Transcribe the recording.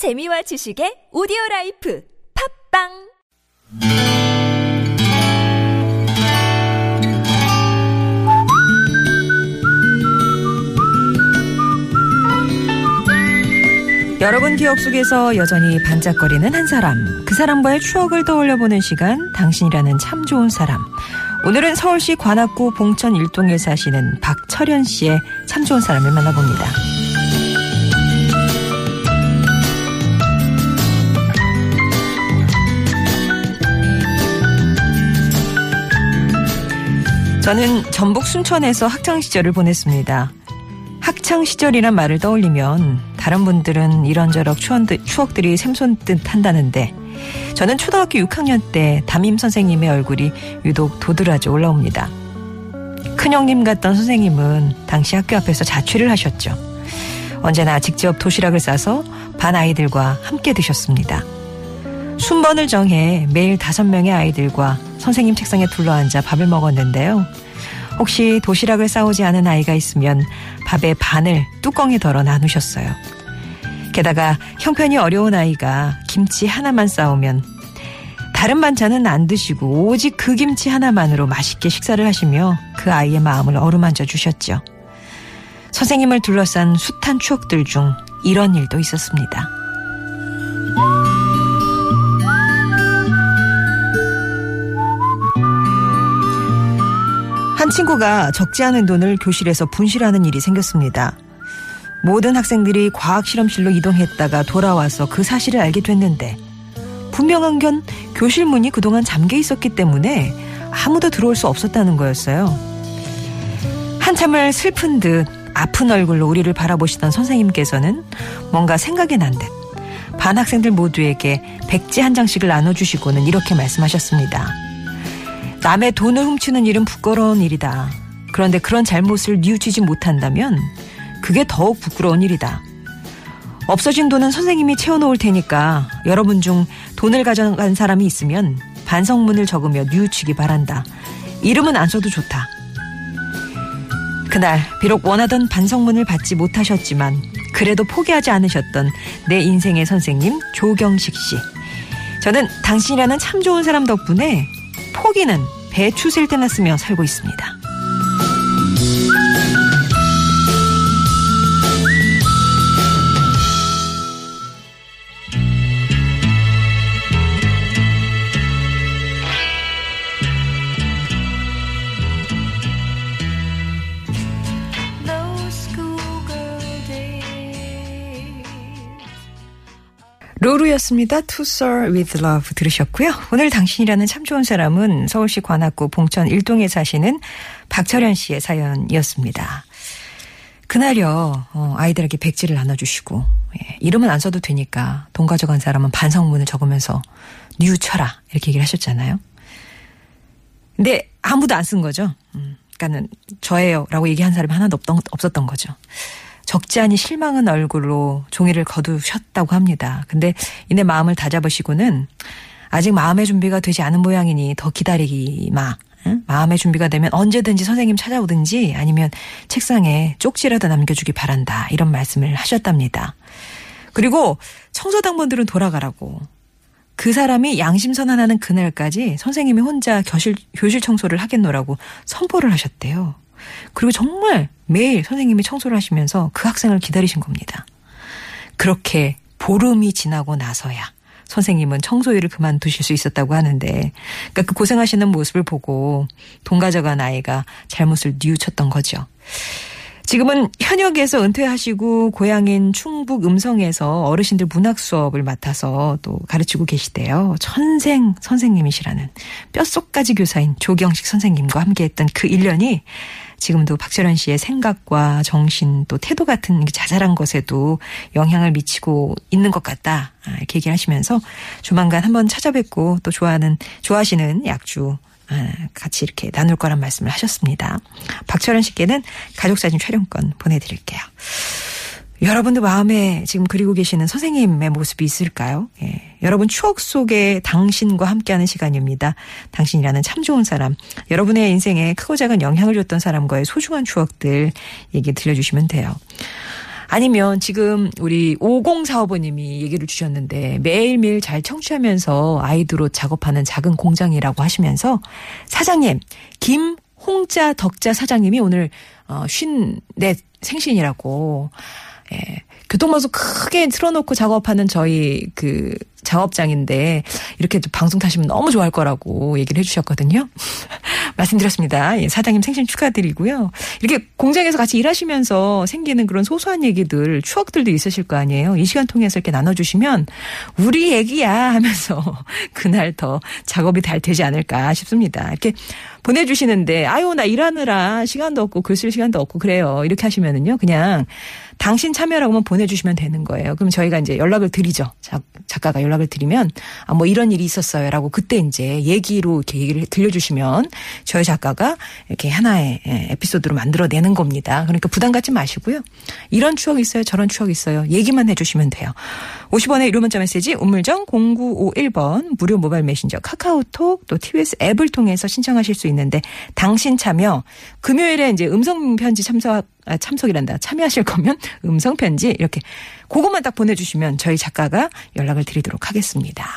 재미와 지식의 오디오 life 팟빵 여러분 기억 속에서 여전히 반짝거리는 한 사람. 그 사람과의 추억을 떠올려보는 시간, 당신이라는 참 좋은 사람. 오늘은 서울시 관악구 봉천 일동에 사시는 박철현 씨의 참 좋은 사람을 만나봅니다. 저는 전북 순천에서 학창 시절을 보냈습니다. 학창 시절이란 말을 떠올리면 다른 분들은 이런저런 추억들이 샘솟듯 한다는데 저는 초등학교 6학년 때 담임 선생님의 얼굴이 유독 도드라져 올라옵니다. 큰형님 같던 선생님은 당시 학교 앞에서 자취를 하셨죠. 언제나 직접 도시락을 싸서 반 아이들과 함께 드셨습니다. 순번을 정해 매일 다섯 명의 아이들과 선생님 책상에 둘러앉아 밥을 먹었는데요. 혹시 도시락을 싸오지 않은 아이가 있으면 밥의 반을 뚜껑에 덜어 나누셨어요. 게다가 형편이 어려운 아이가 김치 하나만 싸오면 다른 반찬은 안 드시고 오직 그 김치 하나만으로 맛있게 식사를 하시며 그 아이의 마음을 어루만져 주셨죠. 선생님을 둘러싼 숱한 추억들 중 이런 일도 있었습니다. 친구가 적지 않은 돈을 교실에서 분실하는 일이 생겼습니다. 모든 학생들이 과학 실험실로 이동했다가 돌아와서 그 사실을 알게 됐는데 분명한 건 교실 문이 그동안 잠겨 있었기 때문에 아무도 들어올 수 없었다는 거였어요. 한참을 슬픈 듯 아픈 얼굴로 우리를 바라보시던 선생님께서는 뭔가 생각이 난 듯 반 학생들 모두에게 백지 한 장씩을 나눠주시고는 이렇게 말씀하셨습니다. 남의 돈을 훔치는 일은 부끄러운 일이다. 그런데 그런 잘못을 뉘우치지 못한다면 그게 더욱 부끄러운 일이다. 없어진 돈은 선생님이 채워놓을 테니까 여러분 중 돈을 가져간 사람이 있으면 반성문을 적으며 뉘우치기 바란다. 이름은 안 써도 좋다. 그날 비록 원하던 반성문을 받지 못하셨지만 그래도 포기하지 않으셨던 내 인생의 선생님 조경식 씨. 저는 당신이라는 참 좋은 사람 덕분에 포기는 배추 셀 때나 쓰며 살고 있습니다. 로루였습니다. To Soar with Love 들으셨고요. 오늘 당신이라는 참 좋은 사람은 서울시 관악구 봉천 일동에 사시는 박철현 씨의 사연이었습니다. 그날요 어, 아이들에게 백지를 나눠주시고 예, 이름은 안 써도 되니까 돈 가져간 사람은 반성문을 적으면서 뉘우쳐라 이렇게 얘기를 하셨잖아요. 근데 아무도 안 쓴 거죠. 음, 그러니까는 저예요라고 얘기한 사람이 하나도 없던, 없었던 거죠. 적지 않이 실망한 얼굴로 종이를 거두셨다고 합니다. 근데 이내 마음을 다잡으시고는 아직 마음의 준비가 되지 않은 모양이니 더 기다리기 마. 응? 마음의 준비가 되면 언제든지 선생님 찾아오든지 아니면 책상에 쪽지라도 남겨주기 바란다. 이런 말씀을 하셨답니다. 그리고 청소당번들은 돌아가라고. 그 사람이 양심선언하는 그날까지 선생님이 혼자 교실, 교실 청소를 하겠노라고 선포를 하셨대요. 그리고 정말 매일 선생님이 청소를 하시면서 그 학생을 기다리신 겁니다. 그렇게 보름이 지나고 나서야 선생님은 청소일을 그만두실 수 있었다고 하는데, 그러니까 그 고생하시는 모습을 보고 돈 가져간 아이가 잘못을 뉘우쳤던 거죠. 지금은 현역에서 은퇴하시고 고향인 충북 음성에서 어르신들 문학 수업을 맡아서 또 가르치고 계시대요. 천생 선생님이시라는 뼛속까지 교사인 조경식 선생님과 함께했던 그 1년이 지금도 박철현 씨의 생각과 정신 또 태도 같은 자잘한 것에도 영향을 미치고 있는 것 같다. 아, 이렇게 얘기를 하시면서 조만간 한번 찾아뵙고 또 좋아하는, 좋아하시는 약주 아, 같이 이렇게 나눌 거란 말씀을 하셨습니다. 박철현 씨께는 가족사진 촬영권 보내드릴게요. 여러분들 마음에 지금 그리고 계시는 선생님의 모습이 있을까요? 예. 여러분 추억 속에 당신과 함께하는 시간입니다. 당신이라는 참 좋은 사람. 여러분의 인생에 크고 작은 영향을 줬던 사람과의 소중한 추억들 얘기 들려주시면 돼요. 아니면 지금 우리 5045번님이 얘기를 주셨는데 매일매일 잘 청취하면서 아이들로 작업하는 작은 공장이라고 하시면서 사장님 김 홍자 덕자 사장님이 오늘 어, 쉰내 생신이라고 예. 교통방송 크게 틀어놓고 작업하는 저희 그 작업장인데 이렇게 또 방송 타시면 너무 좋아할 거라고 얘기를 해주셨거든요. 말씀드렸습니다. 예, 사장님 생신 축하드리고요. 이렇게 공장에서 같이 일하시면서 생기는 그런 소소한 얘기들, 추억들도 있으실 거 아니에요. 이 시간 통해서 이렇게 나눠주시면 우리 얘기야 하면서 그날 더 작업이 잘 되지 않을까 싶습니다. 이렇게 보내주시는데 아유 나 일하느라 시간도 없고 글 쓸 시간도 없고 그래요. 이렇게 하시면은요 그냥 당신 참여라고만 보내주시면 되는 거예요. 그럼 저희가 이제 연락을 드리죠. 작, 가가 연락을 드리면 아 뭐 이런 일이 있었어요라고 그때 이제 얘기로 이렇게 얘기를 들려주시면 저희 작가가 이렇게 하나의 예, 에피소드로 만들어내는 겁니다. 그러니까 부담 갖지 마시고요. 이런 추억 있어요. 저런 추억 있어요. 얘기만 해주시면 돼요. 50원의 유료 문자 메시지 우물정 0951번 무료 모바일 메신저 카카오톡 또 TBS 앱을 통해서 신청하실 수 있는데 당신 참여 금요일에 이제 음성 편지 참석 아, 참석이란다. 참여하실 거면 음성 편지 이렇게 그것만 딱 보내주시면 저희 작가가 연락을 드리도록 하겠습니다.